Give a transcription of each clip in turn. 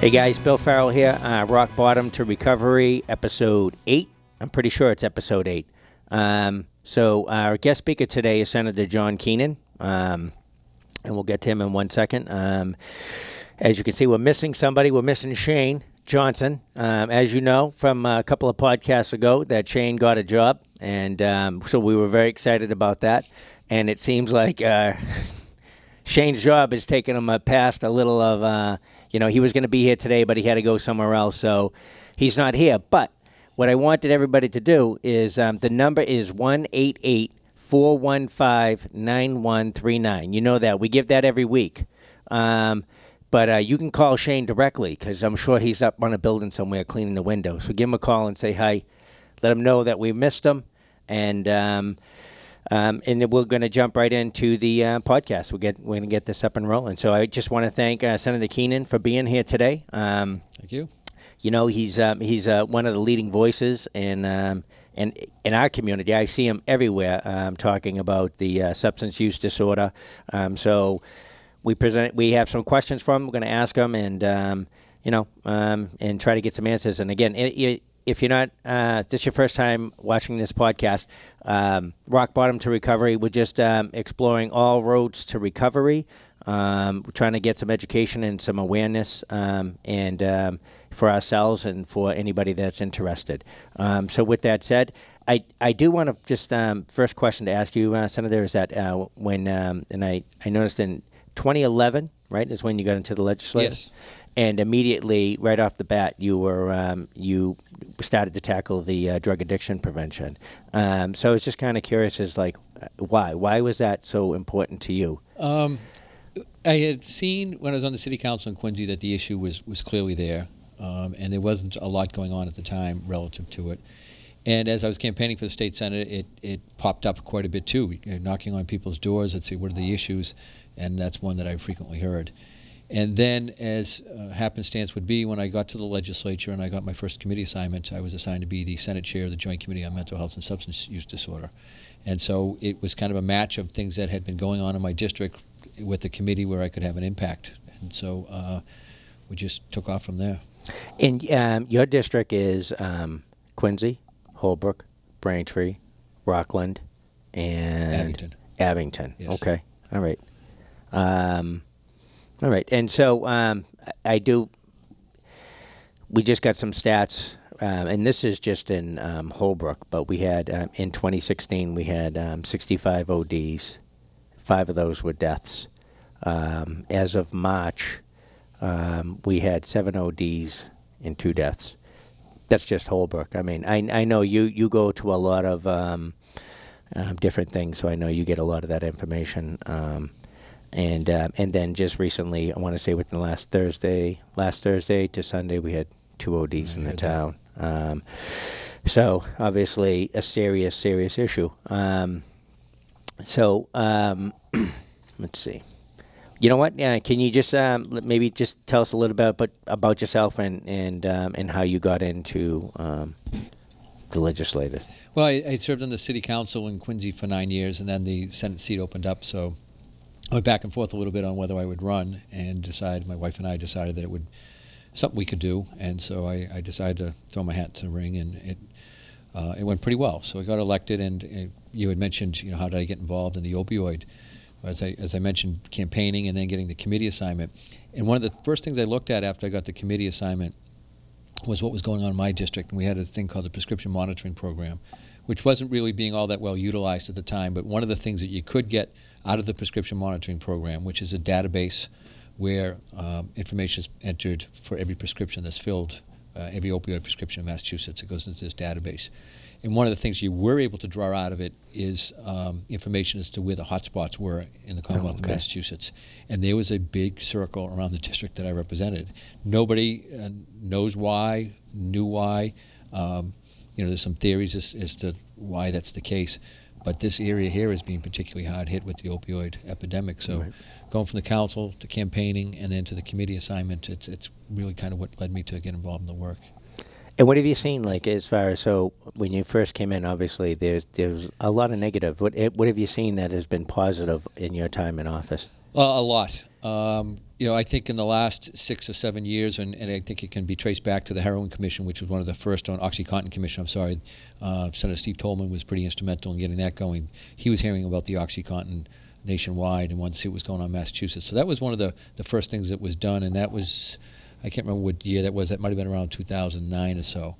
Hey guys, Bill Farrell here. Uh, Rock Bottom to Recovery, episode eight. I'm pretty sure it's episode eight. Um, so our guest speaker today is Senator John Keenan, um, and we'll get to him in one second. Um, as you can see, we're missing somebody. We're missing Shane Johnson. Um, as you know from a couple of podcasts ago, that Shane got a job, and um, so we were very excited about that. And it seems like. Uh, Shane's job is taking him past a little of, uh, you know, he was going to be here today, but he had to go somewhere else, so he's not here. But what I wanted everybody to do is um, the number is 188 415 9139. You know that. We give that every week. Um, but uh, you can call Shane directly because I'm sure he's up on a building somewhere cleaning the window. So give him a call and say hi. Let him know that we missed him. And. Um, um, and we're going to jump right into the uh, podcast. We'll get, we're going to get this up and rolling. So I just want to thank uh, Senator Keenan for being here today. Um, Thank you. You know, he's um, he's uh, one of the leading voices in um, in in our community. I see him everywhere um, talking about the uh, substance use disorder. Um, so we present we have some questions for him. We're going to ask him and um, you know um, and try to get some answers. And again, it, it, if you're not, uh, this is your first time watching this podcast, um, Rock Bottom to Recovery, we're just um, exploring all roads to recovery. Um, we're trying to get some education and some awareness um, and um, for ourselves and for anybody that's interested. Um, so, with that said, I, I do want to just first question to ask you, uh, Senator, is that uh, when and I, I noticed in 2011, right, is when you got into the legislature. Yes and immediately, right off the bat, you were um, you started to tackle the uh, drug addiction prevention. Um, so I was just kind of curious, as like, why? Why was that so important to you? Um, I had seen when I was on the city council in Quincy that the issue was was clearly there, um, and there wasn't a lot going on at the time relative to it. And as I was campaigning for the state senate, it, it popped up quite a bit too, knocking on people's doors. I'd say, what are the issues? And that's one that I frequently heard. And then, as uh, happenstance would be, when I got to the legislature and I got my first committee assignment, I was assigned to be the Senate chair of the Joint Committee on Mental Health and Substance Use Disorder. And so it was kind of a match of things that had been going on in my district with the committee where I could have an impact. And so uh, we just took off from there. And um, your district is um, Quincy, Holbrook, Braintree, Rockland, and Abington. Abington. Yes. Okay. All right. Um, all right, and so um, I do. We just got some stats, um, and this is just in um, Holbrook, but we had um, in 2016 we had um, 65 ODs. Five of those were deaths. Um, as of March, we had seven ODs and two deaths. That's just Holbrook. I mean, I, I know you, you go to a lot of different things, so I know you get a lot of that information and uh, and then just recently, I want to say within the last Thursday, last Thursday to Sunday, we had two ODs in the town. Um, so obviously, a serious, serious issue. Um, so um, let's see. You know what? Yeah, can you just um, maybe just tell us a little bit about, about yourself and and um, and how you got into um, the legislature? Well, I, I served on the city council in Quincy for nine years, and then the Senate seat opened up. So I went back and forth a little bit on whether I would run, and decided my wife and I decided that it would something we could do, and so I, I decided to throw my hat to the ring, and it uh, it went pretty well. So I got elected, and, and, you had mentioned, you know, how did I get involved in the opioid? As I as I mentioned, campaigning and then getting the committee assignment. And one of the first things I looked at after I got the committee assignment was what was going on in my district, and we had a thing called the prescription monitoring program, which wasn't really being all that well utilized at the time. But one of the things that you could get out of the prescription monitoring program, which is a database where um, information is entered for every prescription that's filled, uh, every opioid prescription in Massachusetts. It goes into this database. And one of the things you were able to draw out of it is um, information as to where the hotspots were in the Commonwealth oh, okay. of Massachusetts. And there was a big circle around the district that I represented. Nobody uh, knows why, knew why. Um, you know, there's some theories as, as to why that's the case. But this area here is being particularly hard hit with the opioid epidemic. So, right. going from the council to campaigning and then to the committee assignment, it's it's really kind of what led me to get involved in the work. And what have you seen, like as far as so when you first came in? Obviously, there's there's a lot of negative. What what have you seen that has been positive in your time in office? Uh, a lot. Um, you know, I think in the last six or seven years, and, and I think it can be traced back to the Heroin Commission, which was one of the first on OxyContin Commission. I'm sorry, uh, Senator Steve Tolman was pretty instrumental in getting that going. He was hearing about the OxyContin nationwide and see what was going on in Massachusetts. So that was one of the, the first things that was done, and that was, I can't remember what year that was. That might have been around 2009 or so.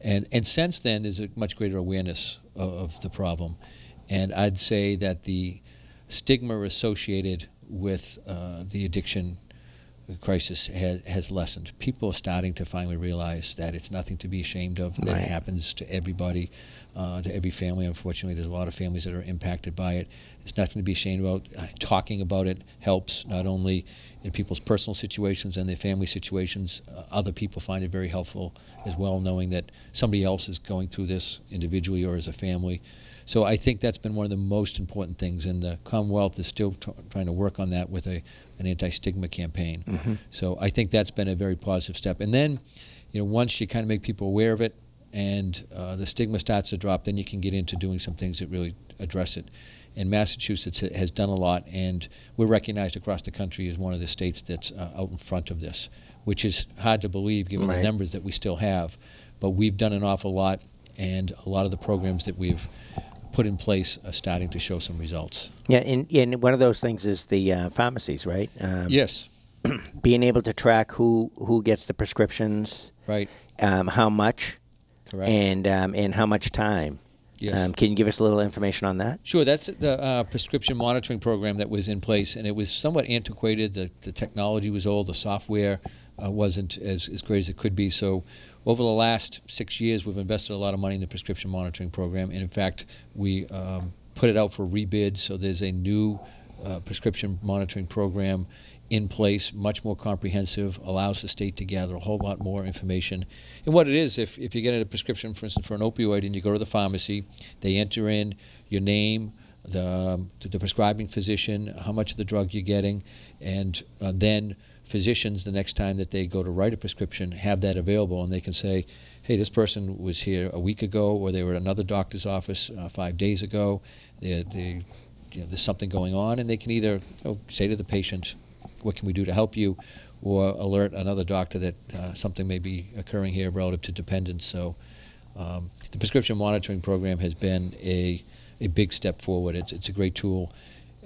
And, and since then, there's a much greater awareness of, of the problem. And I'd say that the stigma associated with uh, the addiction crisis has, has lessened. People are starting to finally realize that it's nothing to be ashamed of, that Right. it happens to everybody, uh, to every family. Unfortunately, there's a lot of families that are impacted by it. There's nothing to be ashamed about. Uh, Talking about it helps not only in people's personal situations and their family situations. Uh, other people find it very helpful as well, knowing that somebody else is going through this individually or as a family. So I think that's been one of the most important things, and the Commonwealth is still tr- trying to work on that with a an anti-stigma campaign. Mhm. So I think that's been a very positive step. And then, you know, once you kind of make people aware of it and uh, the stigma starts to drop, then you can get into doing some things that really address it. And Massachusetts has done a lot, and we're recognized across the country as one of the states that's uh, out in front of this, which is hard to believe given Right. the numbers that we still have. But we've done an awful lot, and a lot of the programs that we've put in place are starting to show some results. Yeah, and, and one of those things is the uh, pharmacies, right? Um, Yes, Being able to track who who gets the prescriptions, right, um, how much, correct. and um, and how much time. yes. Um, can you give us a little information on that? Sure, that's the uh, prescription monitoring program that was in place, and it was somewhat antiquated. The, the technology was old, the software uh, wasn't as, as great as it could be. So, over the last six years, we've invested a lot of money in the prescription monitoring program, and in fact, we um, put it out for rebid. So, there's a new uh, prescription monitoring program in place, much more comprehensive, allows the state to gather a whole lot more information. And what it is, if, if you get a prescription, for instance, for an opioid, and you go to the pharmacy, they enter in your name, the, um, the prescribing physician, how much of the drug you're getting, and uh, then physicians, the next time that they go to write a prescription, have that available, and they can say, hey, this person was here a week ago, or they were at another doctor's office uh, five days ago. They, they, you know, there's something going on, and they can either you know, say to the patient, what can we do to help you, or alert another doctor that uh, something may be occurring here relative to dependence. So um, the prescription monitoring program has been a, a big step forward. It's, it's a great tool,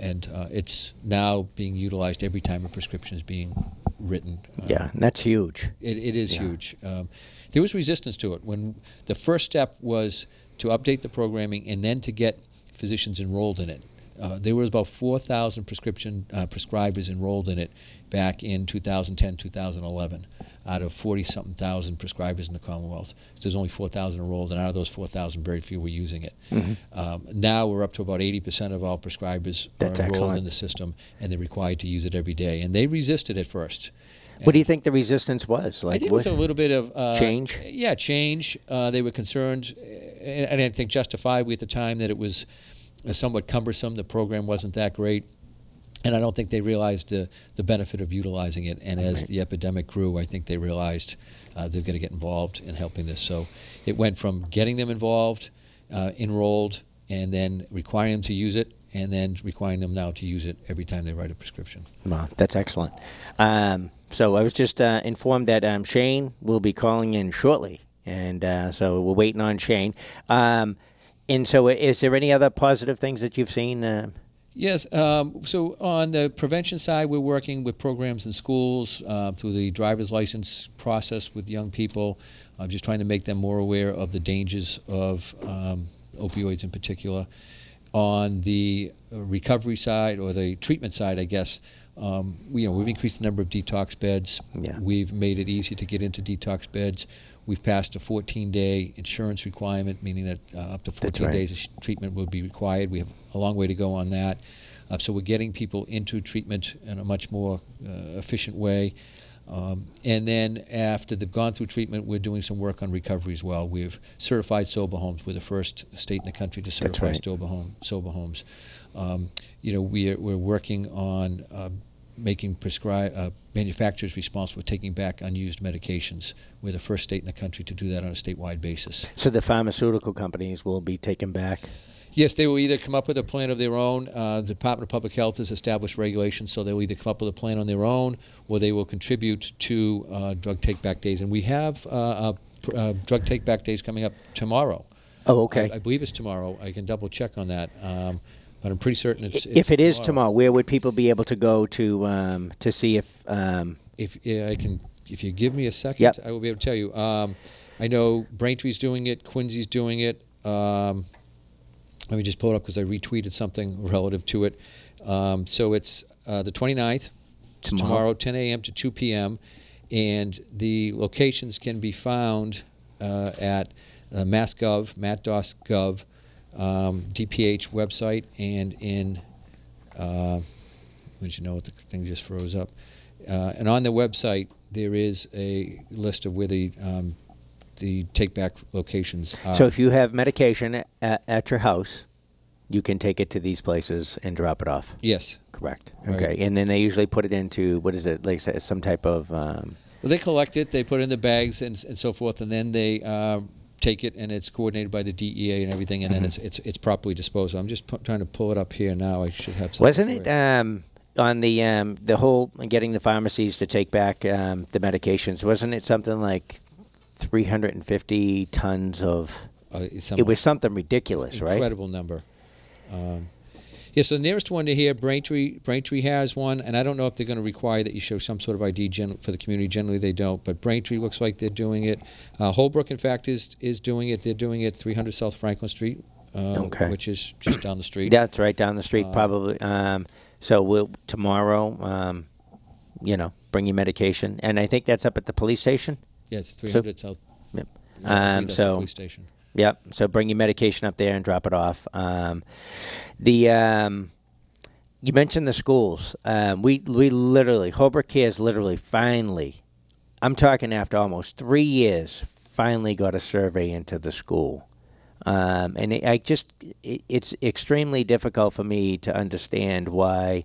and uh, it's now being utilized every time a prescription is being written. Uh, Yeah, and that's huge. it, it is Yeah. huge. Um, there was resistance to it when the first step was to update the programming and then to get physicians enrolled in it. Uh, there was about 4,000 prescription uh, prescribers enrolled in it back in 2010, 2011, out of 40 something thousand prescribers in the Commonwealth. So there's only 4,000 enrolled, and out of those 4,000, very few were using it. Mhm. Um, now we're up to about 80% of all prescribers That's are enrolled excellent. in the system, and they're required to use it every day. And they resisted at first. What do you think the resistance was? Like, I think what- it was a little bit of uh, Change? Yeah, change. Uh, they were concerned, and, and I think justifiably at the time that it was somewhat cumbersome. The program wasn't that great, and I don't think they realized the the benefit of utilizing it. And as Right. the epidemic grew, I think they realized uh, they're going to get involved in helping this. So it went from getting them involved, uh, enrolled, and then requiring them to use it, and then requiring them now to use it every time they write a prescription. Wow, that's excellent. Um, so I was just uh, informed that um, Shane will be calling in shortly, and uh, so we're waiting on Shane. Um, and so, is there any other positive things that you've seen? Uh, Yes. Um, so on the prevention side, we're working with programs in schools uh, through the driver's license process with young people, I'm just trying to make them more aware of the dangers of um, opioids in particular. On the uh, recovery side or the treatment side, I guess, um, we, you know, we've increased the number of detox beds. Yeah. We've made it easy to get into detox beds. We've passed a 14-day insurance requirement, meaning that uh, up to 14 right. days of sh- treatment would be required. We have a long way to go on that. Uh, so we're getting people into treatment in a much more uh, efficient way. Um, and then after they've gone through treatment, we're doing some work on recovery as well. We've certified sober homes. We're the first state in the country to certify right. sober, home, sober homes. Um, you know, we are, we're working on uh, making prescribe uh, manufacturers responsible for taking back unused medications. We're the first state in the country to do that on a statewide basis. so the pharmaceutical companies will be taken back. Yes, they will either come up with a plan of their own. Uh, the Department of Public Health has established regulations, so they'll either come up with a plan on their own or they will contribute to uh, drug take back days. And we have uh, uh, drug take back days coming up tomorrow. Oh, okay. I, I believe it's tomorrow. I can double check on that. Um, but I'm pretty certain it's. if it's it is tomorrow, where would people be able to go to um, to see if? Um, if yeah, I can, if you give me a second, Yep. I will be able to tell you. Um, I know Braintree's doing it, Quincy's doing it. Um, let me just pull it up because I retweeted something relative to it. Um, so it's uh, the 29th, Tomorrow. tomorrow, 10 a.m. to 2 p.m., and the locations can be found uh, at uh, MassGov, Matt.gov, um, DPH website, and in. Uh, would you know what the thing just froze up? Uh, and on the website, there is a list of where the um, the take back locations are. so if you have medication at, at your house, you can take it to these places and drop it off. yes, Correct. Right. Okay, and then they usually put it into what is it like say, some type of um, well, they collect it, they put it in the bags and, and so forth, and then they um, take it, and it's coordinated by the DEA and everything, and then it's, it's it's properly disposed. of. I'm just trying to pull it up here now. I should have. Wasn't it um, on the um, the whole getting the pharmacies to take back um, the medications? Wasn't it something like three hundred and fifty tons of? Uh, It was something ridiculous, right? incredible number. Um, yeah, so the nearest one to here, Braintree, Braintree has one, and I don't know if they're going to require that you show some sort of ID for the community. Generally, they don't, but Braintree looks like they're doing it. Uh, Holbrook, in fact, is is doing it. They're doing it 300 South Franklin Street, uh, Okay. which is just down the street. That's right down the street, Uh, probably. Um, so we'll tomorrow, um, you know, bring your medication, and I think that's up at the police station. Yeah, it's 300 South. Yep. Yeah, Um, so- police station. Yep. So bring your medication up there and drop it off. Um, the um, you mentioned the schools. Um, we we literally Holbrook Cares literally finally. I'm talking after almost three years. Finally got a survey into the school, um, and it, I just it, it's extremely difficult for me to understand why.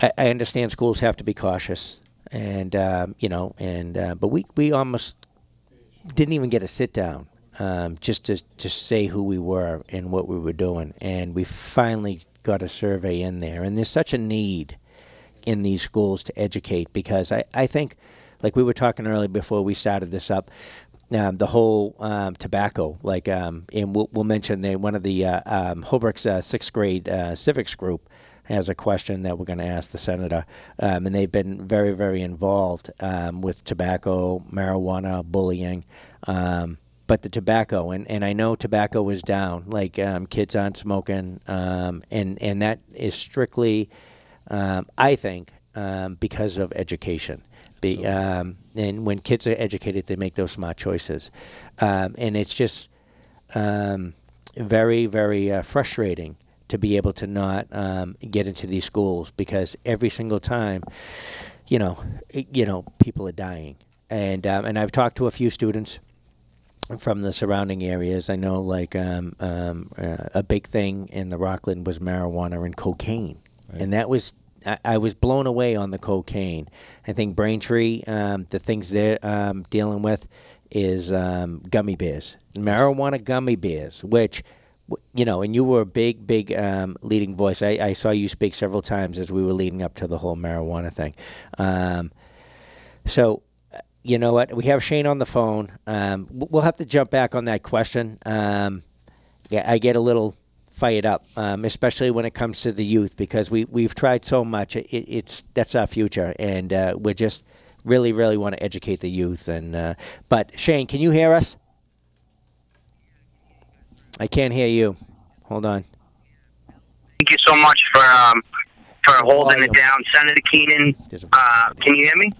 I, I understand schools have to be cautious, and um, you know, and uh, but we we almost didn't even get a sit down um, just to to say who we were and what we were doing, and we finally got a survey in there, and there's such a need in these schools to educate because I, I think, like we were talking earlier before we started this up, um, the whole um, tobacco, like, um, and we'll, we'll mention that one of the uh, um, Holbrook's uh, sixth grade uh, civics group has a question that we're going to ask the senator, um, and they've been very, very involved um, with tobacco, marijuana, bullying. Um, but the tobacco, and, and I know tobacco is down, like um, kids aren't smoking, um, and, and that is strictly, um, I think, um, because of education. Be, um, and when kids are educated, they make those smart choices. Um, and it's just um, very, very uh, frustrating to be able to not um, get into these schools because every single time, you know, you know, people are dying. And um, and I've talked to a few students from the surrounding areas. I know, like um, um, uh, a big thing in the Rockland was marijuana and cocaine, Right. and that was I, I was blown away on the cocaine. I think Braintree, um, the things they're um, dealing with is um, gummy bears, marijuana gummy bears, which. You know, and you were a big, big um, leading voice. I, I saw you speak several times as we were leading up to the whole marijuana thing. Um, so, you know what? We have Shane on the phone. Um, we'll have to jump back on that question. Um, yeah, I get a little fired up, um, especially when it comes to the youth, because we we've tried so much. It, it's that's our future, and uh, we're just really, really want to educate the youth. And uh, but Shane, can you hear us? I can't hear you. Hold on. Thank you so much for um, for holding it down, Senator Keenan. Uh, can you hear me?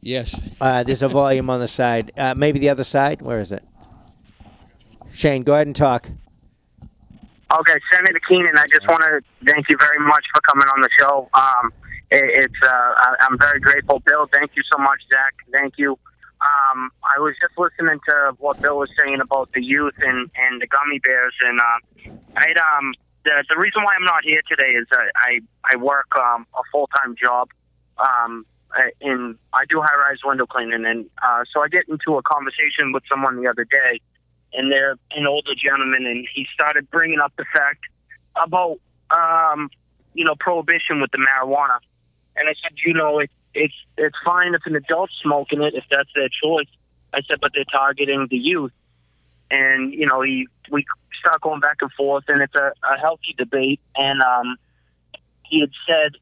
Yes. uh, there's a volume on the side. Uh, maybe the other side. Where is it? Shane, go ahead and talk. Okay, Senator Keenan, I just want to thank you very much for coming on the show. Um, it, it's uh, I, I'm very grateful, Bill. Thank you so much, Zach. Thank you. Um, I was just listening to what Bill was saying about the youth and, and the gummy bears, and uh, I'd um the the reason why I'm not here today is I I, I work um, a full time job. Um, in I do high rise window cleaning, and uh, so I get into a conversation with someone the other day, and they're an older gentleman, and he started bringing up the fact about um, you know prohibition with the marijuana, and I said, you know, it, it's it's fine if an adult's smoking it if that's their choice. I said, but they're targeting the youth, and you know, he we start going back and forth, and it's a, a healthy debate, and um, he had said.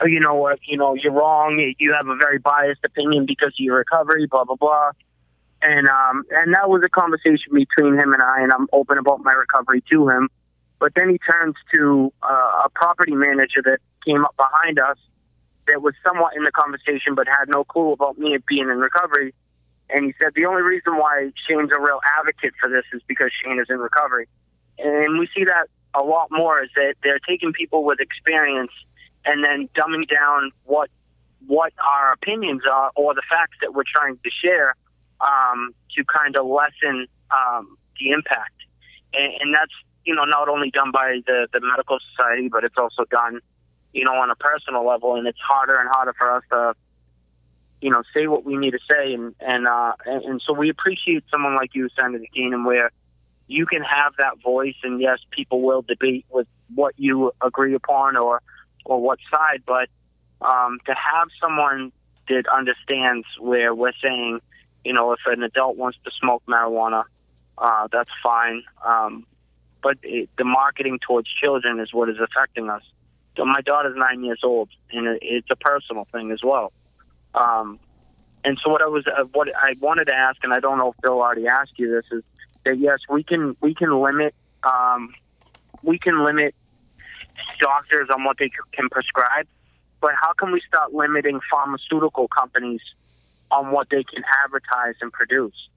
Oh, you know what? You know you're wrong. You have a very biased opinion because of your recovery. Blah blah blah and um, and that was a conversation between him and I, and I'm open about my recovery to him. But then he turns to uh, a property manager that came up behind us that was somewhat in the conversation, but had no clue about me being in recovery. And he said the only reason why Shane's a real advocate for this is because Shane is in recovery, and we see that a lot more. Is that they're taking people with experience and then dumbing down what what our opinions are or the facts that we're trying to share um, to kind of lessen um, the impact. And, and that's you know not only done by the the medical society, but it's also done you know on a personal level. And it's harder and harder for us to you know say what we need to say. And and uh, and, and so we appreciate someone like you, Senator Keenan, where you can have that voice. And yes, people will debate with what you agree upon or or what side, but um, to have someone that understands where we're saying you know, if an adult wants to smoke marijuana, uh, that's fine. Um, but it, the marketing towards children is what is affecting us. So my daughter's nine years old, and it, it's a personal thing as well. Um, and so what I was, uh, what I wanted to ask, and I don't know if Bill already asked you this, is that yes, we can we can limit um, we can limit doctors on what they can prescribe, but how can we start limiting pharmaceutical companies on what they can advertise and produce?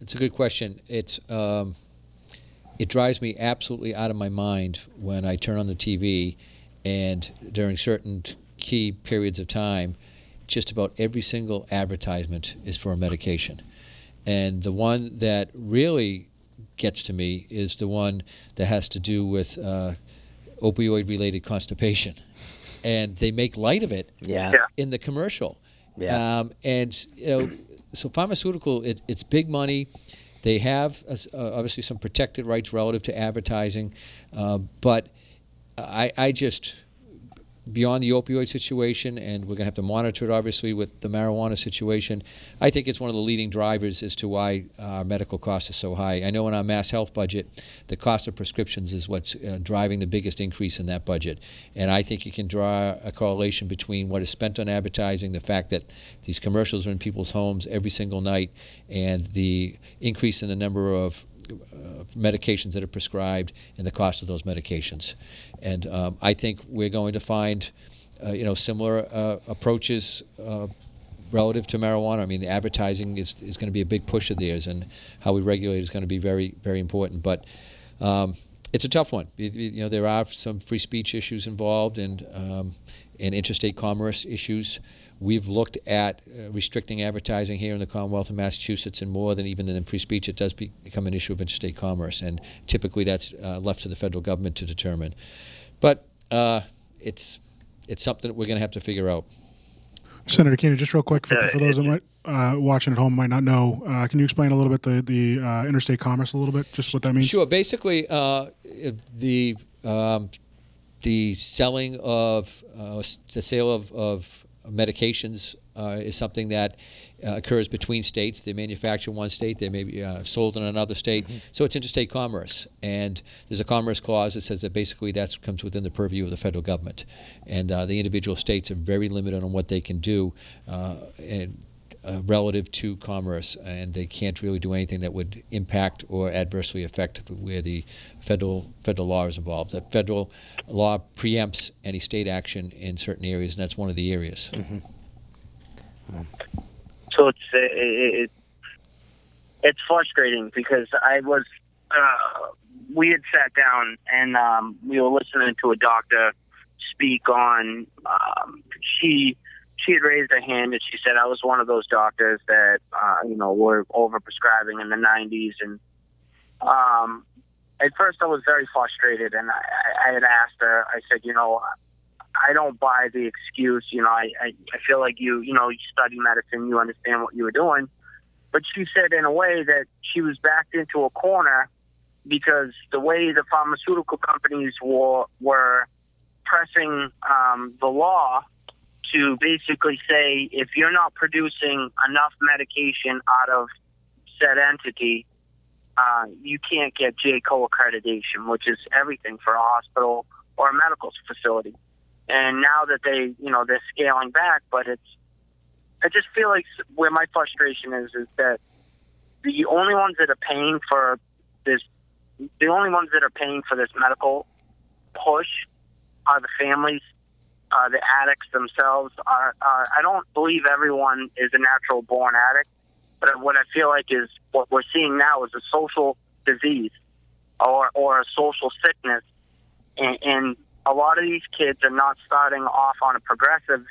It's a good question. It's um, it drives me absolutely out of my mind when I turn on the TV and during certain key periods of time, just about every single advertisement is for a medication. And the one that really gets to me is the one that has to do with uh, opioid related constipation. And they make light of it Yeah. Yeah. in the commercial. Yeah. Um, and you know, so pharmaceutical, it, it's big money. They have uh, obviously some protected rights relative to advertising, uh, but I, I just beyond the opioid situation, and we're going to have to monitor it obviously with the marijuana situation. I think it's one of the leading drivers as to why our medical costs are so high. I know in our MassHealth budget, the cost of prescriptions is what's uh, driving the biggest increase in that budget. And I think you can draw a correlation between what is spent on advertising, the fact that these commercials are in people's homes every single night, and the increase in the number of medications that are prescribed and the cost of those medications. And um, I think we're going to find, uh, you know, similar uh, approaches uh, relative to marijuana. I mean, advertising is, is going to be a big push of theirs, and how we regulate is going to be very, very important. But um, it's a tough one. You, know, there are some free speech issues involved, and um, and interstate commerce issues. We've looked at uh, restricting advertising here in the Commonwealth of Massachusetts, and more than even than free speech, it does become an issue of interstate commerce, and typically that's uh, left to the federal government to determine. But uh, it's it's something that we're going to have to figure out. Senator Keenan, just real quick for, Yeah, for those that it- might uh, watching at home might not know, uh, can you explain a little bit the the uh, interstate commerce a little bit, just what that means? Sure. Basically, uh, the um, the selling of uh, the sale of, of medications uh, is something that uh, occurs between states. They manufacture in one state, they may be uh, sold in another state. So it's interstate commerce, and there's a commerce clause that says that basically that comes within the purview of the federal government, and uh, the individual states are very limited on what they can do. Uh, and uh, relative to commerce, and they can't really do anything that would impact or adversely affect where the federal federal law is involved. The federal law preempts any state action in certain areas, and that's one of the areas. So it's it, it, it's frustrating because I was uh, we had sat down and um, we were listening to a doctor speak on um, she she had raised her hand and she said I was one of those doctors that uh, you know were overprescribing in the 90s and um, at first I was very frustrated and I- I had asked her I said you know I don't buy the excuse. You know, I, I, I feel like you, you know, you study medicine, you understand what you were doing. but she said in a way that she was backed into a corner because the way the pharmaceutical companies were were pressing um, the law to basically say if you're not producing enough medication out of said entity, uh, you can't get JCAHO accreditation, which is everything for a hospital or a medical facility. And now that they, you know, they're scaling back, but it's, I just feel like where my frustration is is that the only ones that are paying for this, the only ones that are paying for this medical push are the families, uh, the addicts themselves. Are, are I don't believe everyone is a natural born addict, but what I feel like is what we're seeing now is a social disease or or a social sickness, and, and a lot of these kids are not starting off on a progressive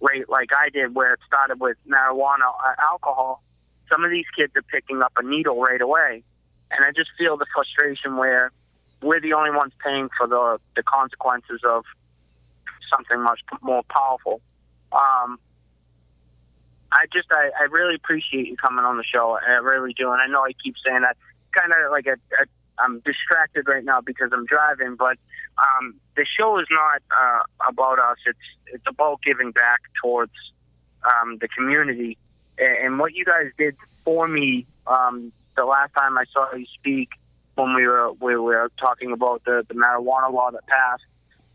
rate like I did, where it started with marijuana or alcohol. Some of these kids are picking up a needle right away, and I just feel the frustration where we're the only ones paying for the the consequences of something much more powerful. Um, I just I, I really appreciate you coming on the show. I really do, and I know I keep saying that. Kind of like a, a I'm distracted right now because I'm driving, but um, the show is not uh, about us. It's it's about giving back towards um, the community, and, and what you guys did for me um, the last time I saw you speak when we were we were talking about the the marijuana law that passed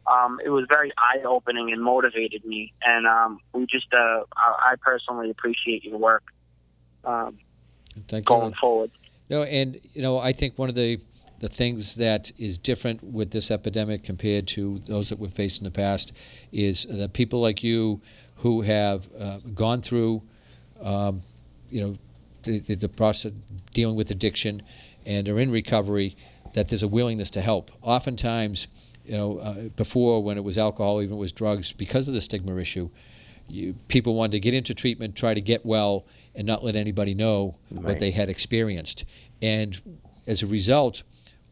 um, it was very eye opening and motivated me. And um, we just, uh, I personally appreciate your work um, Thank going you. forward. No, and you know, I think one of the the things that is different with this epidemic compared to those that we've faced in the past is that people like you who have uh, gone through, um, you know, the, the, the process dealing with addiction and are in recovery, that there's a willingness to help. Oftentimes, you know, uh, before when it was alcohol, even it was drugs, because of the stigma issue, you, people wanted to get into treatment, try to get well, and not let anybody know Right. what they had experienced. And as a result,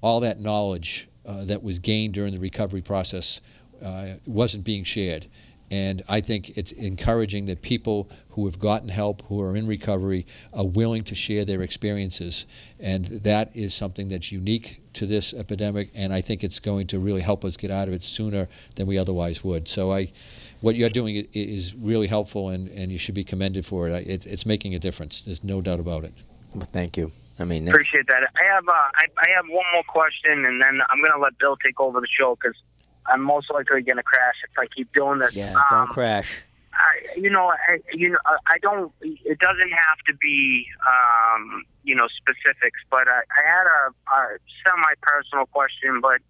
all that knowledge uh, that was gained during the recovery process uh, wasn't being shared. And I think it's encouraging that people who have gotten help, who are in recovery, are willing to share their experiences. And that is something that's unique to this epidemic. And I think it's going to really help us get out of it sooner than we otherwise would. So I, what you're doing is really helpful, and, and you should be commended for it. It. It's making a difference. There's no doubt about it. Well, thank you. I mean, that's, Appreciate that. I have uh, I, I have one more question, and then I'm gonna let Bill take over the show because I'm most likely gonna crash if I keep doing this. yeah, Um, don't crash. I, you know, I, you know, I I don't. It doesn't have to be, um, you know, specifics. But I, I had a, a semi-personal question, but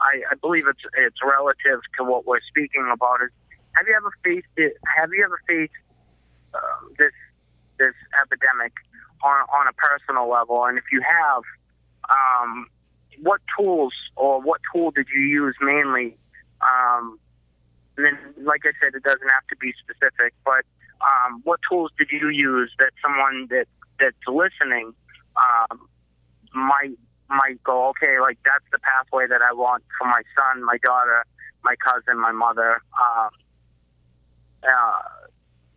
I, I believe it's it's relative to what we're speaking about. Is have you ever faced it? Have you ever faced uh, this this epidemic on on a personal level? And if you have, um, what tools or what tool did you use mainly? Um, and then, like I said, it doesn't have to be specific, but um, what tools did you use that someone that that's listening um, might might go, okay, like that's the pathway that I want for my son, my daughter, my cousin, my mother. Um, uh,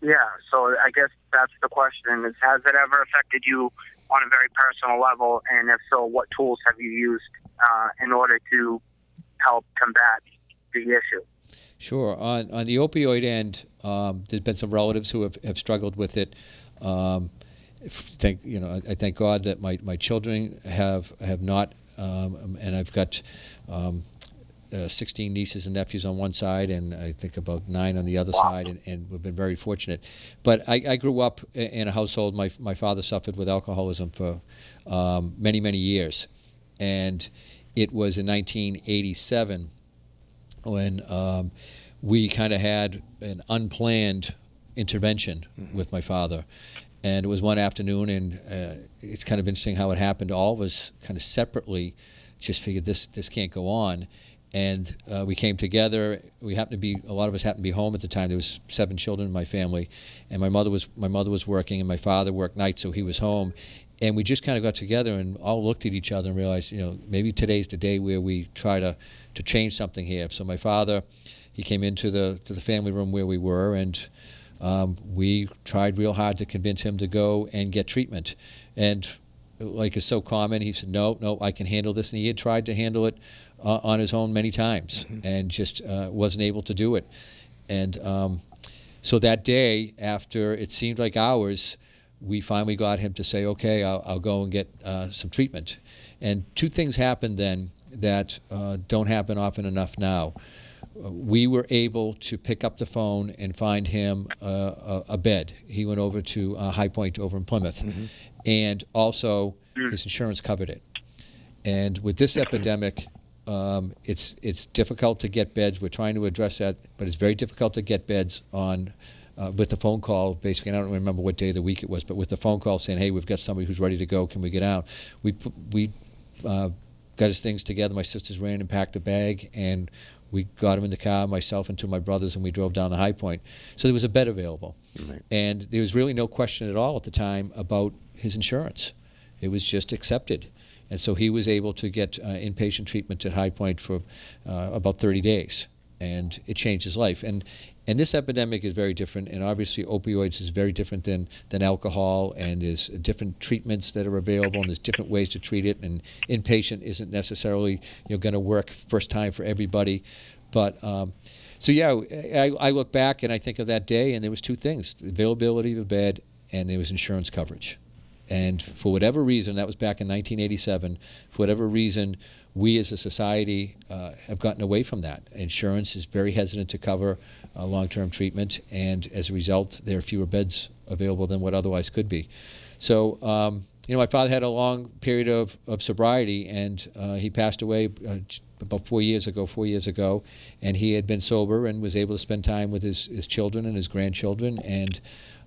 yeah, so I guess that's the question: is has it ever affected you on a very personal level, and if so, what tools have you used uh, in order to help combat the issue? Sure. On, on the opioid end, um, there's been some relatives who have, have struggled with it. Um, thank you know, I, I thank God that my, my children have have not, um, and I've got um, uh, 16 nieces and nephews on one side, and I think about nine on the other Wow. side, and, and we've been very fortunate. But I, I grew up in a household. My my father suffered with alcoholism for um, many many years, and it was in 1987 when um, we kind of had an unplanned intervention with my father. And it was one afternoon, and uh, it's kind of interesting how it happened. All of us kind of separately just figured this this can't go on, and uh, we came together. We happened to be a lot of us happened to be home at the time. There was seven children in my family, and my mother was my mother was working, and my father worked nights, so he was home. And we just kind of got together and all looked at each other and realized, you know, maybe today's the day where we try to to change something here. So my father, he came into the to the family room where we were, and um, we tried real hard to convince him to go and get treatment. And like is so common, he said, "No, no, I can handle this." And he had tried to handle it uh, on his own many times, mm-hmm. and just uh, wasn't able to do it. And um, so that day, after it seemed like hours, we finally got him to say, "Okay, I'll, I'll go and get uh, some treatment." And two things happened then that uh, don't happen often enough now. We were able to pick up the phone and find him a, a, bed. He went over to uh, High Point over in Plymouth, mm-hmm. And also mm. his insurance covered it. And with this epidemic, um, it's it's difficult to get beds. We're trying to address that, but it's very difficult to get beds on uh, with the phone call. Basically, I don't remember what day of the week it was, but with the phone call saying, "Hey, we've got somebody who's ready to go. Can we get out?" We we uh, got his things together. My sisters ran and packed a bag, and we got him in the car, myself and two of my brothers, and we drove down to High Point. So there was a bed available, right. and there was really no question at all at the time about his insurance. It was just accepted. And so he was able to get uh, inpatient treatment at High Point for uh, about 30 days, and it changed his life. And and this epidemic is very different, and obviously opioids is very different than, than alcohol, and there's different treatments that are available, and there's different ways to treat it. And inpatient isn't necessarily you know going to work first time for everybody, but um, so yeah, I, I look back and I think of that day, and there was two things: availability of a bed, and there was insurance coverage. And for whatever reason, that was back in 1987, for whatever reason, we as a society uh, have gotten away from that. Insurance is very hesitant to cover uh, long term treatment, and as a result, there are fewer beds available than what otherwise could be. So, um, you know, my father had a long period of, of sobriety, and uh, he passed away uh, about four years ago, four years ago, and he had been sober and was able to spend time with his, his children and his grandchildren, and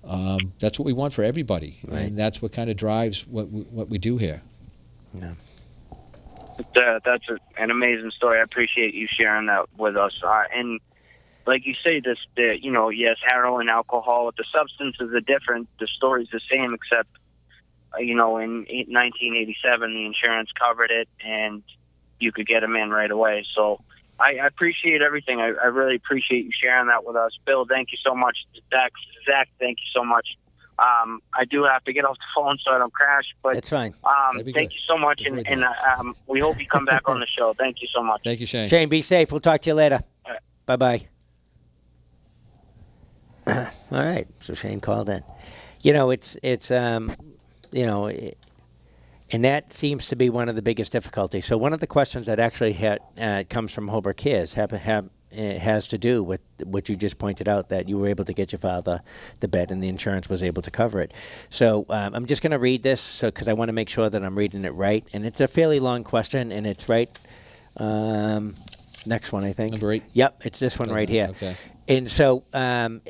um, that's what we want for everybody, right. and that's what kind of drives what we, what we do here. Yeah. Uh, that's a, an amazing story. I appreciate you sharing that with us. Uh, and like you say, this, the, you know, yes, heroin, alcohol, the substances are different. The story's the same, except, uh, you know, in 1987, the insurance covered it, and you could get them in right away. So I, I appreciate everything. I, I, really appreciate you sharing that with us. Bill, thank you so much. Zach, Zach thank you so much. Um, I do have to get off the phone so I don't crash, but that's fine. Um, thank good. you so much, and, and uh, um, we hope you come back on the show. Thank you so much. Thank you, Shane. Shane, be safe. We'll talk to you later. Right. Bye bye. All right. So Shane called in. You know, it's it's um, you know. It, and that seems to be one of the biggest difficulties. So one of the questions that actually had, uh, comes from Holbrook Cares have, have, uh, has to do with what you just pointed out that you were able to get your father the bed and the insurance was able to cover it. So um, I'm just going to read this so because I want to make sure that I'm reading it right, and it's a fairly long question, and it's right. Um, next one, I think. Number eight. Yep, it's this one right here. Okay. And so um,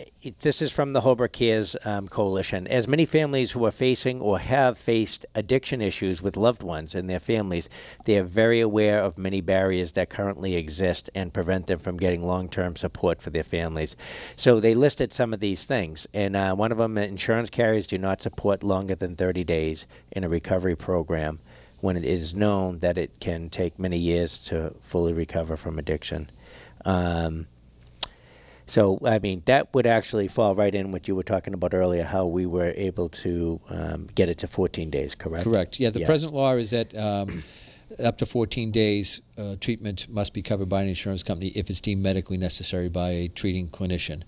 this is from the Holbrook Cares um, Coalition. As many families who are facing or have faced addiction issues with loved ones and their families, they are very aware of many barriers that currently exist and prevent them from getting long term support for their families. So they listed some of these things. And uh, one of them insurance carriers do not support longer than 30 days in a recovery program when it is known that it can take many years to fully recover from addiction. Um, so, I mean, that would actually fall right in what you were talking about earlier, how we were able to um, get it to 14 days, correct? Correct. Yeah, the yeah. present law is that um, up to 14 days uh, treatment must be covered by an insurance company if it's deemed medically necessary by a treating clinician.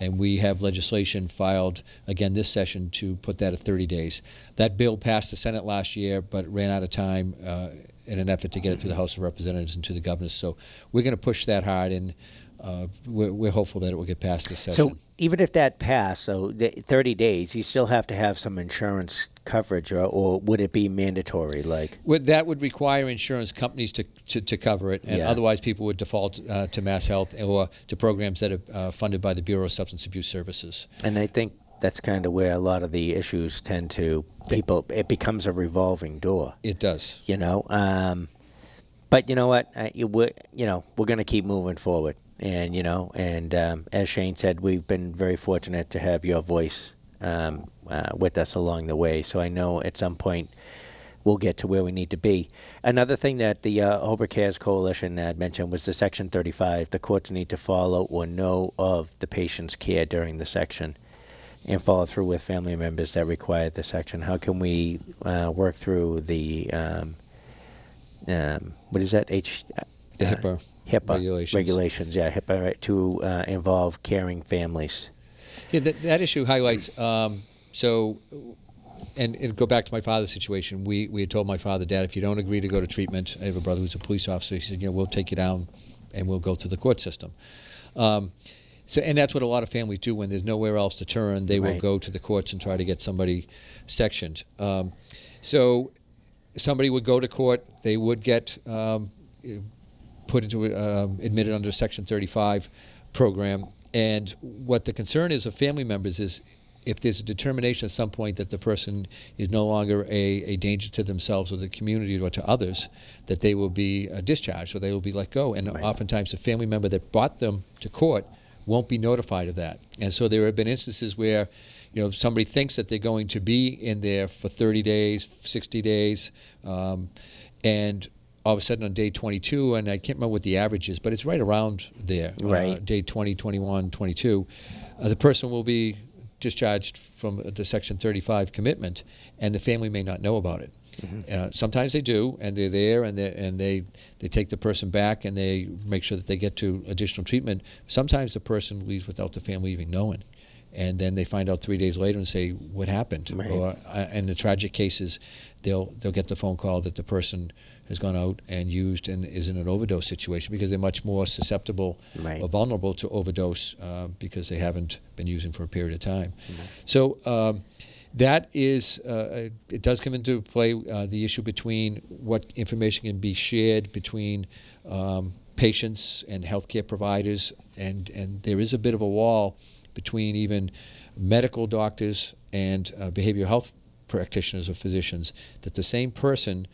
And we have legislation filed again this session to put that at 30 days. That bill passed the Senate last year, but ran out of time uh, in an effort to get it to the House of Representatives and to the governors. So we're going to push that hard. And uh, we're, we're, hopeful that it will get passed this session. So even if that passed, so 30 days, you still have to have some insurance coverage, or, or would it be mandatory? Like would, that would require insurance companies to, to, to cover it, and yeah. otherwise people would default uh, to MassHealth or to programs that are uh, funded by the Bureau of Substance Abuse Services. And I think that's kind of where a lot of the issues tend to people. It becomes a revolving door. It does. You know. Um, but you know what? Uh, you, you know, we're going to keep moving forward and you know, and um, as Shane said, we've been very fortunate to have your voice um, uh, with us along the way. So I know at some point we'll get to where we need to be. Another thing that the uh, Cares Coalition had mentioned was the Section 35. The courts need to follow or know of the patient's care during the section. and follow through with family members that require the section? How can we uh, work through the um, um, what is that H The uh, HIPAA HIPAA regulations. regulations, yeah, HIPAA right, to uh, involve caring families. Yeah, that, that issue highlights. Um, so, and, and go back to my father's situation. We we had told my father, Dad, if you don't agree to go to treatment, I have a brother who's a police officer. He said, you know, we'll take you down, and we'll go through the court system. Um, so, and that's what a lot of families do when there's nowhere else to turn. They will go to the courts and try to get somebody sectioned. Um, so, somebody would go to court. They would get um, put into um, admitted under Section 35 program. And what the concern is of family members is if there's a determination at some point that the person is no longer a, a danger to themselves or the community or to others, that they will be uh, discharged or they will be let go. And Right. oftentimes the family member that brought them to court won't be notified of that. And so there have been instances where you know, somebody thinks that they're going to be in there for 30 days, 60 days, um, and all of a sudden on day 22, and I can't remember what the average is, but it's right around there, uh, Right. day 20, 21, 22, uh, the person will be discharged from the Section 35 commitment, and the family may not know about it. Uh, sometimes they do, and they're there, and they and they they take the person back, and they make sure that they get to additional treatment. Sometimes the person leaves without the family even knowing, and then they find out three days later and say, "What happened?" Right. Or uh, in the tragic cases, they'll they'll get the phone call that the person has gone out and used and is in an overdose situation because they're much more susceptible Right. or vulnerable to overdose uh, because they haven't been using for a period of time. So um, that is, uh, it does come into play uh, the issue between what information can be shared between um, patients and healthcare providers, and, and there is a bit of a wall between even medical doctors and uh, behavioral health practitioners or physicians that the same person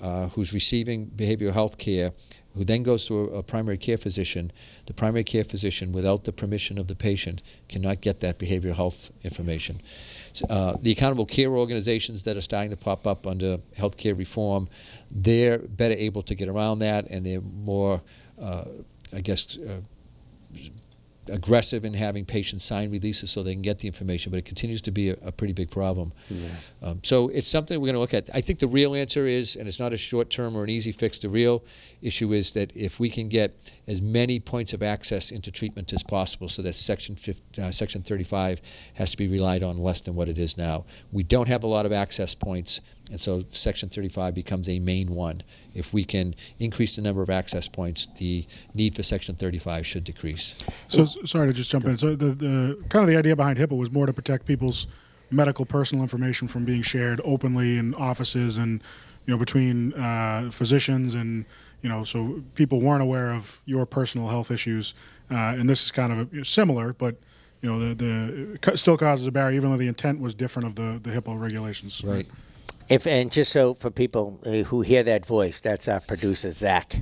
uh, who's receiving behavioral health care who then goes to a, a primary care physician, the primary care physician, without the permission of the patient, cannot get that behavioral health information. So, uh, the accountable care organizations that are starting to pop up under healthcare reform, they're better able to get around that, and they're more, uh, I guess, uh, aggressive in having patients sign releases so they can get the information. But it continues to be a, a pretty big problem. Um, so it's something we're going to look at. I think the real answer is, and it's not a short term or an easy fix, the real issue is that if we can get as many points of access into treatment as possible so that Section, 50, uh, Section 35 has to be relied on less than what it is now. We don't have a lot of access points, and so Section 35 becomes a main one. If we can increase the number of access points, the need for Section 35 should decrease. So s- sorry to just jump in. So the, the kind of the idea behind HIPAA was more to protect people's medical personal information from being shared openly in offices and you know between uh, physicians and you know so people weren't aware of your personal health issues. Uh, and this is kind of a, similar, but you know the the still causes a barrier even though the intent was different of the the HIPAA regulations. Right. If and just so for people uh, who hear that voice, that's our producer Zach.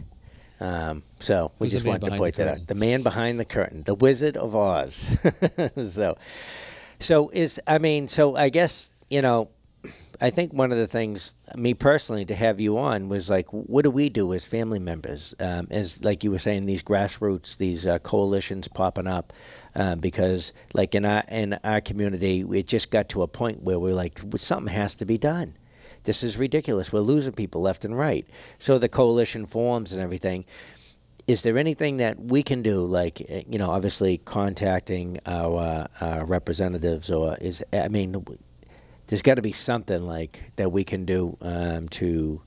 Um, so we Who's just wanted to point that out. The man behind the curtain, the Wizard of Oz. so, so is I mean, so I guess you know, I think one of the things, me personally, to have you on was like, what do we do as family members? Um, as like you were saying, these grassroots, these uh, coalitions popping up, uh, because like in our in our community, it just got to a point where we're like, something has to be done. This is ridiculous. We're losing people left and right. So the coalition forms and everything. Is there anything that we can do, like eh, you know, obviously contacting our, uh, our representatives, or is I mean, there's got to be something like that we can do um, to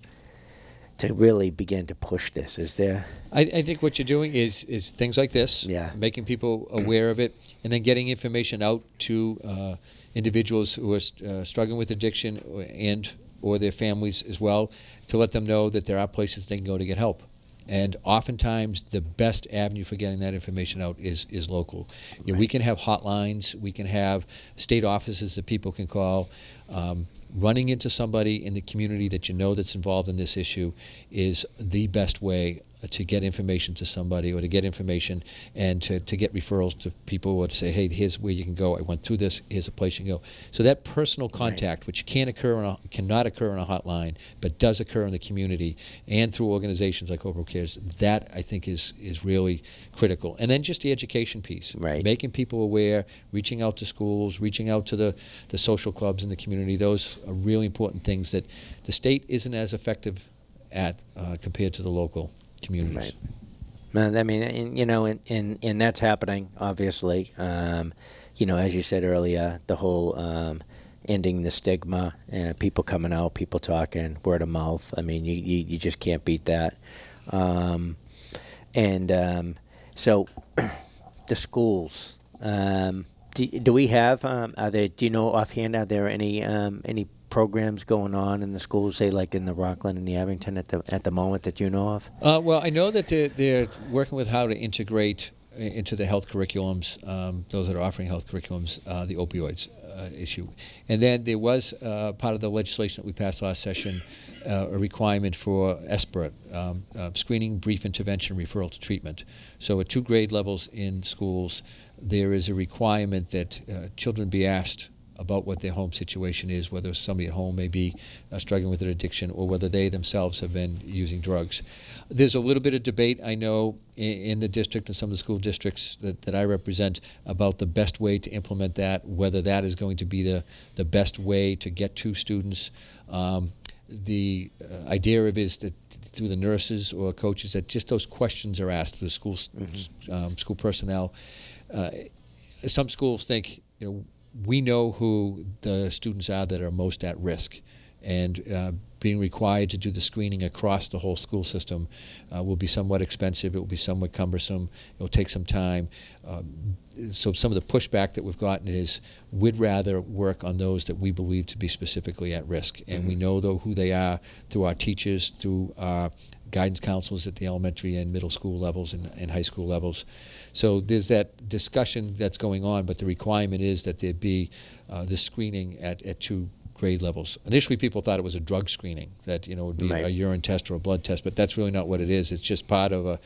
to really begin to push this. Is there? I, I think what you're doing is is things like this, Yeah. making people aware of it, and then getting information out to uh, individuals who are uh, struggling with addiction and or their families as well, to let them know that there are places they can go to get help. And oftentimes, the best avenue for getting that information out is is local. You know, we can have hotlines, we can have state offices that people can call. Um, running into somebody in the community that you know that's involved in this issue is the best way to get information to somebody or to get information and to, to get referrals to people or to say, hey, here's where you can go. I went through this. Here's a place you can go. So that personal contact, right. which can occur on a, cannot occur on a hotline, but does occur in the community and through organizations like Oprah Cares, that I think is is really critical. And then just the education piece, right. making people aware, reaching out to schools, reaching out to the, the social clubs in the community. Those are really important things that the state isn't as effective at uh, compared to the local communities. Right. I mean, and, you know, and, and, and that's happening, obviously. Um, you know, as you said earlier, the whole um, ending the stigma, uh, people coming out, people talking, word of mouth. I mean, you, you, you just can't beat that. Um, and um, so the schools, um, do, do, we have, um, are there, do you know offhand, are there any, um, any programs going on in the schools, say like in the Rockland and the Abington at the at the moment that you know of? Uh, well, I know that they're, they're, working with how to integrate into the health curriculums, um, those that are offering health curriculums, uh, the opioids uh, issue. And then there was uh, part of the legislation that we passed last session, uh, a requirement for SBIRT, um, uh, screening, brief intervention, referral to treatment. So at two grade levels in schools, there is a requirement that children be asked about what their home situation is, whether somebody at home may be uh, struggling with an addiction or whether they themselves have been using drugs. There's a little bit of debate, I know, in, in the district and some of the school districts that, that I represent about the best way to implement that, whether that is going to be the, the best way to get to students. Um, the uh, idea of is that through the nurses or coaches that just those questions are asked to the school mm-hmm. um, school personnel. Uh, some schools think you know we know who the students are that are most at risk, and uh, being required to do the screening across the whole school system uh, will be somewhat expensive. It will be somewhat cumbersome. It will take some time. Um, so some of the pushback that we've gotten is we'd rather work on those that we believe to be specifically at risk, and mm-hmm. we know though who they are through our teachers, through our guidance counselors at the elementary and middle school levels and, and high school levels. So there's that discussion that's going on, but the requirement is that there be uh, the screening at, at two grade levels. Initially, people thought it was a drug screening that you know would be right. a urine test or a blood test, but that's really not what it is. It's just part of a,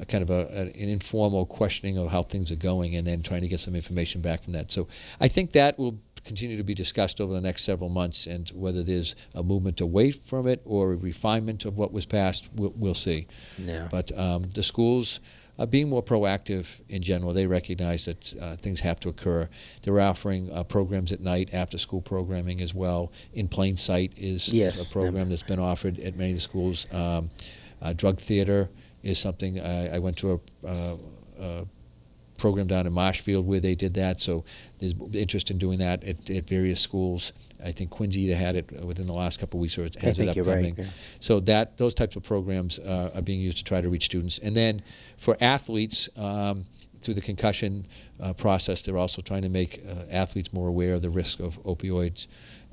a kind of a, an informal questioning of how things are going, and then trying to get some information back from that. So I think that will continue to be discussed over the next several months, and whether there's a movement away from it or a refinement of what was passed, we'll, we'll see. Yeah. But um, the schools uh, being more proactive in general. They recognize that uh, things have to occur. They're offering uh, programs at night, after school programming as well. In Plain Sight is yes. a program that's been offered at many of the schools. Um, uh, drug theater is something I, I went to a, uh, a program down in Marshfield where they did that. So there's interest in doing that at, at various schools. I think Quincy either had it within the last couple of weeks or it has it upcoming. Right, yeah. So that those types of programs uh, are being used to try to reach students. And then for athletes. Um, through the concussion uh, process, they're also trying to make uh, athletes more aware of the risk of opioids.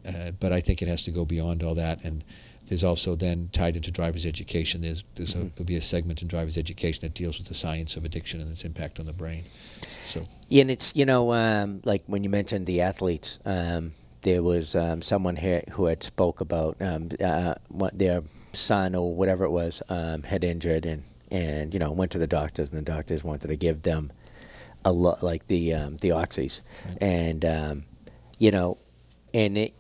Uh, but I think it has to go beyond all that. And there's also then tied into driver's education. There's, there's mm-hmm. a, there'll be a segment in driver's education that deals with the science of addiction and its impact on the brain. So, yeah, and it's you know um, like when you mentioned the athletes, um, there was um, someone here who had spoke about um, uh, what their son or whatever it was um, had injured and and you know went to the doctors and the doctors wanted to give them a lot like the um, the oxys right. and you know and it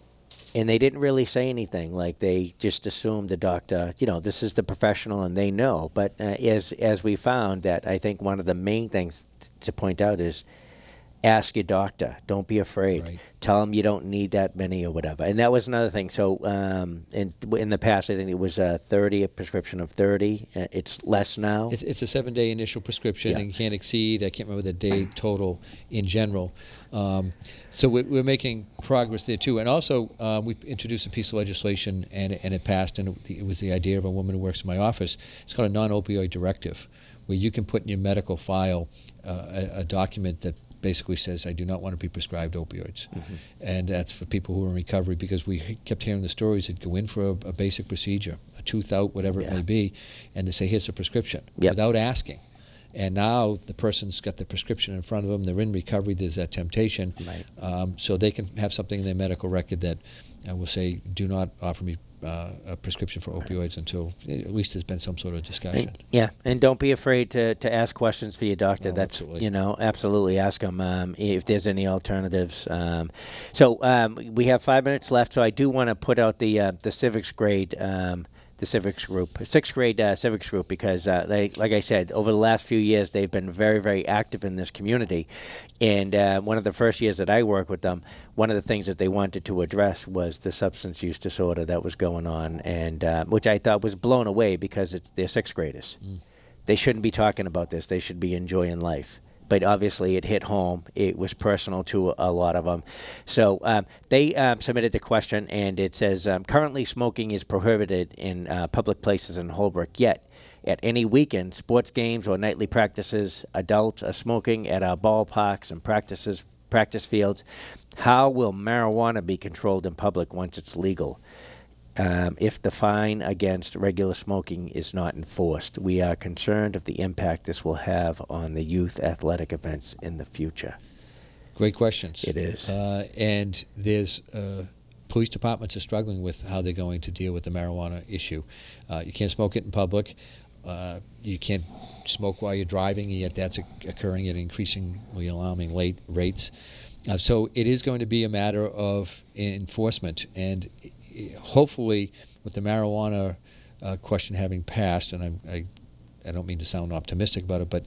and they didn't really say anything. Like they just assumed the doctor, you know, this is the professional, and they know. But uh, as as we found that, I think one of the main things to point out is ask your doctor. Don't be afraid. Right. Tell them you don't need that many or whatever. And that was another thing. So um, in in the past, I think it was a thirty, a prescription of thirty. Uh, it's less now. It's, it's a seven day initial prescription, yeah. and you can't exceed. I can't remember the day total in general. Um, so we're, making progress there too. And also, uh, we introduced a piece of legislation, and, and it passed. And it was the idea of a woman who works in my office. It's called a non-opioid directive, where you can put in your medical file uh, a, a document that basically says, I do not want to be prescribed opioids. Mm-hmm. And that's for people who are in recovery because we kept hearing the stories that go in for a, a basic procedure, a tooth out, whatever yeah. it may be, and they say, here's a prescription yep. without asking. And now the person's got the prescription in front of them, they're in recovery, there's that temptation. Right. Um, so they can have something in their medical record that I will say, do not offer me uh, a prescription for opioids until at least there's been some sort of discussion. And, yeah, and don't be afraid to, to ask questions for your doctor. No, That's absolutely. you know absolutely ask them um, if there's any alternatives. Um, so um, we have five minutes left. So I do want to put out the uh, the civics grade. The civics group, sixth grade uh, civics group, because uh, they, like I said, over the last few years, they've been very, very active in this community. And uh, one of the first years that I worked with them, one of the things that they wanted to address was the substance use disorder that was going on, and uh, which I thought was blown away because it's they're sixth graders. They shouldn't be talking about this. They should be enjoying life. But obviously, it hit home. It was personal to a lot of them. So um, they um, submitted the question, and it says um, currently smoking is prohibited in uh, public places in Holbrook. Yet, at any weekend, sports games or nightly practices, adults are smoking at our ballparks and practices practice fields. How will marijuana be controlled in public once it's legal? Um, if the fine against regular smoking is not enforced, we are concerned of the impact this will have on the youth athletic events in the future. Great questions. It is. Uh, and there's uh, police departments are struggling with how they're going to deal with the marijuana issue. Uh, you can't smoke it in public. Uh, you can't smoke while you're driving, and yet that's occurring at increasingly alarming late rates. Uh, so it is going to be a matter of enforcement, and hopefully, with the marijuana uh, question having passed, and I, I, I don't mean to sound optimistic about it, but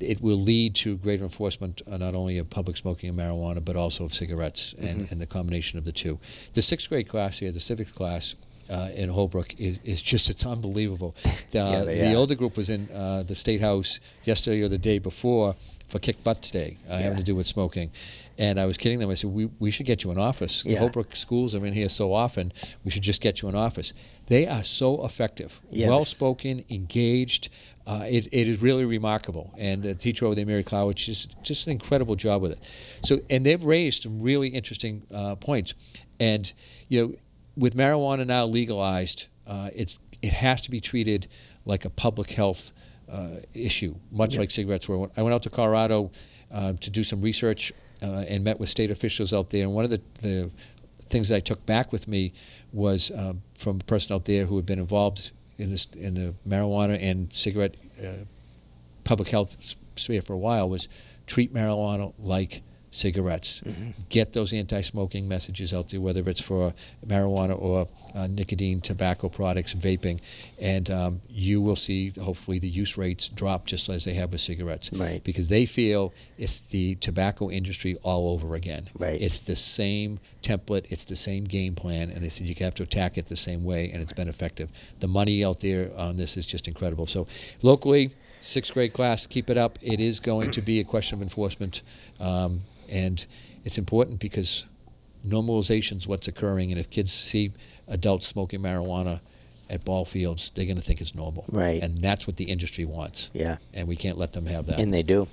it will lead to greater enforcement uh, not only of public smoking of marijuana, but also of cigarettes and, and the combination of the two. The sixth grade class here, the civics class, uh, in Holbrook is, is just it's unbelievable. The, Yeah, the older group was in uh, the state house yesterday or the day before for kick butt day, uh, having to do with smoking. And I was kidding them. I said, "We, we should get you an office. Yeah. Holbrook schools are in here so often. We should just get you an office. They are so effective, Yes. well spoken, engaged. Uh, it, it is really remarkable. And the teacher over there, Mary Clowich, is just an incredible job with it. So, and they've raised some really interesting uh, points. And you know, with marijuana now legalized, uh, it's it has to be treated like a public health uh, issue, much like cigarettes were. I went out to Colorado uh, to do some research uh, and met with state officials out there, and one of the, the things that I took back with me was um, from a person out there who had been involved in this in the marijuana and cigarette uh, public health sphere for a while was treat marijuana like cigarettes. Get those anti-smoking messages out there, whether it's for marijuana or uh, nicotine, tobacco products, vaping, and um, you will see hopefully the use rates drop just as they have with cigarettes. Right. Because they feel it's the tobacco industry all over again. Right. It's the same template, it's the same game plan, and they said you have to attack it the same way, and it's been effective. The money out there on this is just incredible. So locally, sixth grade class, keep it up. It is going to be a question of enforcement, um, and it's important because normalization is what's occurring, and if kids see adults smoking marijuana at ball fields, they're going to think it's normal. Right. And that's what the industry wants, Yeah. and we can't let them have that. And they do,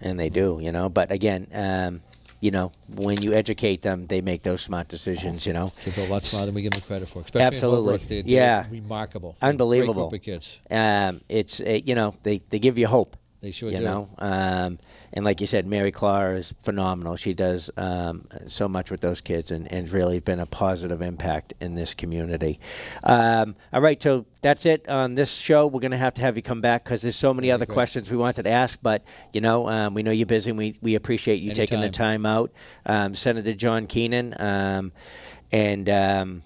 and they do. You know, but again, um, you know, when you educate them, they make those smart decisions. You know, Kids are a lot smarter than we give them credit for. Especially Absolutely. They're, they're Yeah. remarkable. Unbelievable. Great group of kids. um, it's uh, you know they, they give you hope. They sure you do. You know, um, and like you said, Mary Clara is phenomenal. She does um, so much with those kids, and, and really been a positive impact in this community. Um, all right, so that's it on this show. We're going to have to have you come back because there's so many other great. questions we wanted to ask, but you know, um, we know you're busy. and We we appreciate you taking the time out, um, Senator John Keenan, um, and. Um,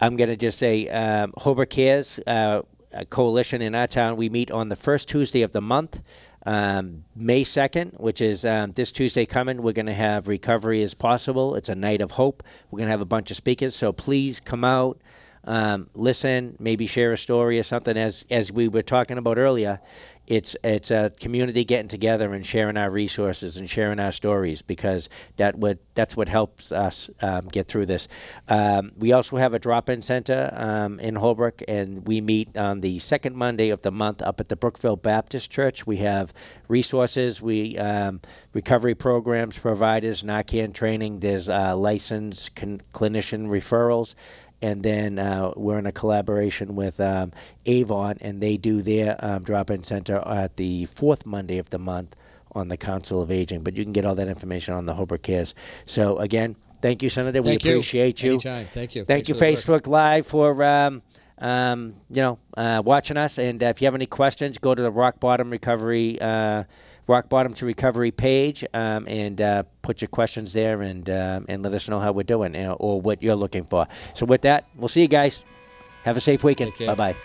I'm going to just say um, Holbrook Cares uh, coalition in our town. We meet on the first Tuesday of the month, um, May 2nd, which is um, this Tuesday coming. We're going to have Recovery as Possible. It's a night of hope. We're going to have a bunch of speakers, so please come out. Um, listen, maybe share a story or something. As as we were talking about earlier, it's it's a community getting together and sharing our resources and sharing our stories because that would that's what helps us um, get through this. Um, we also have a drop-in center um, in Holbrook, and we meet on the second Monday of the month up at the Brookville Baptist Church. We have resources, we um, recovery programs, providers, Narcan training. There's uh, licensed con- clinician referrals and then uh, we're in a collaboration with um, Avon, and they do their um, drop-in center at the fourth Monday of the month on the Council of Aging. But you can get all that information on the Holbrook Cares. So again, Thank you, Senator. Thank we you. appreciate you. Anytime. Thank you. Thank Thanks you. Facebook Live, for um, um, you know uh, watching us. And uh, if you have any questions, go to the Rock Bottom Recovery, uh, Rock Bottom to Recovery page, um, and uh, put your questions there, and um, and let us know how we're doing, know, or what you're looking for. So with that, we'll see you guys. Have a safe weekend. Bye bye.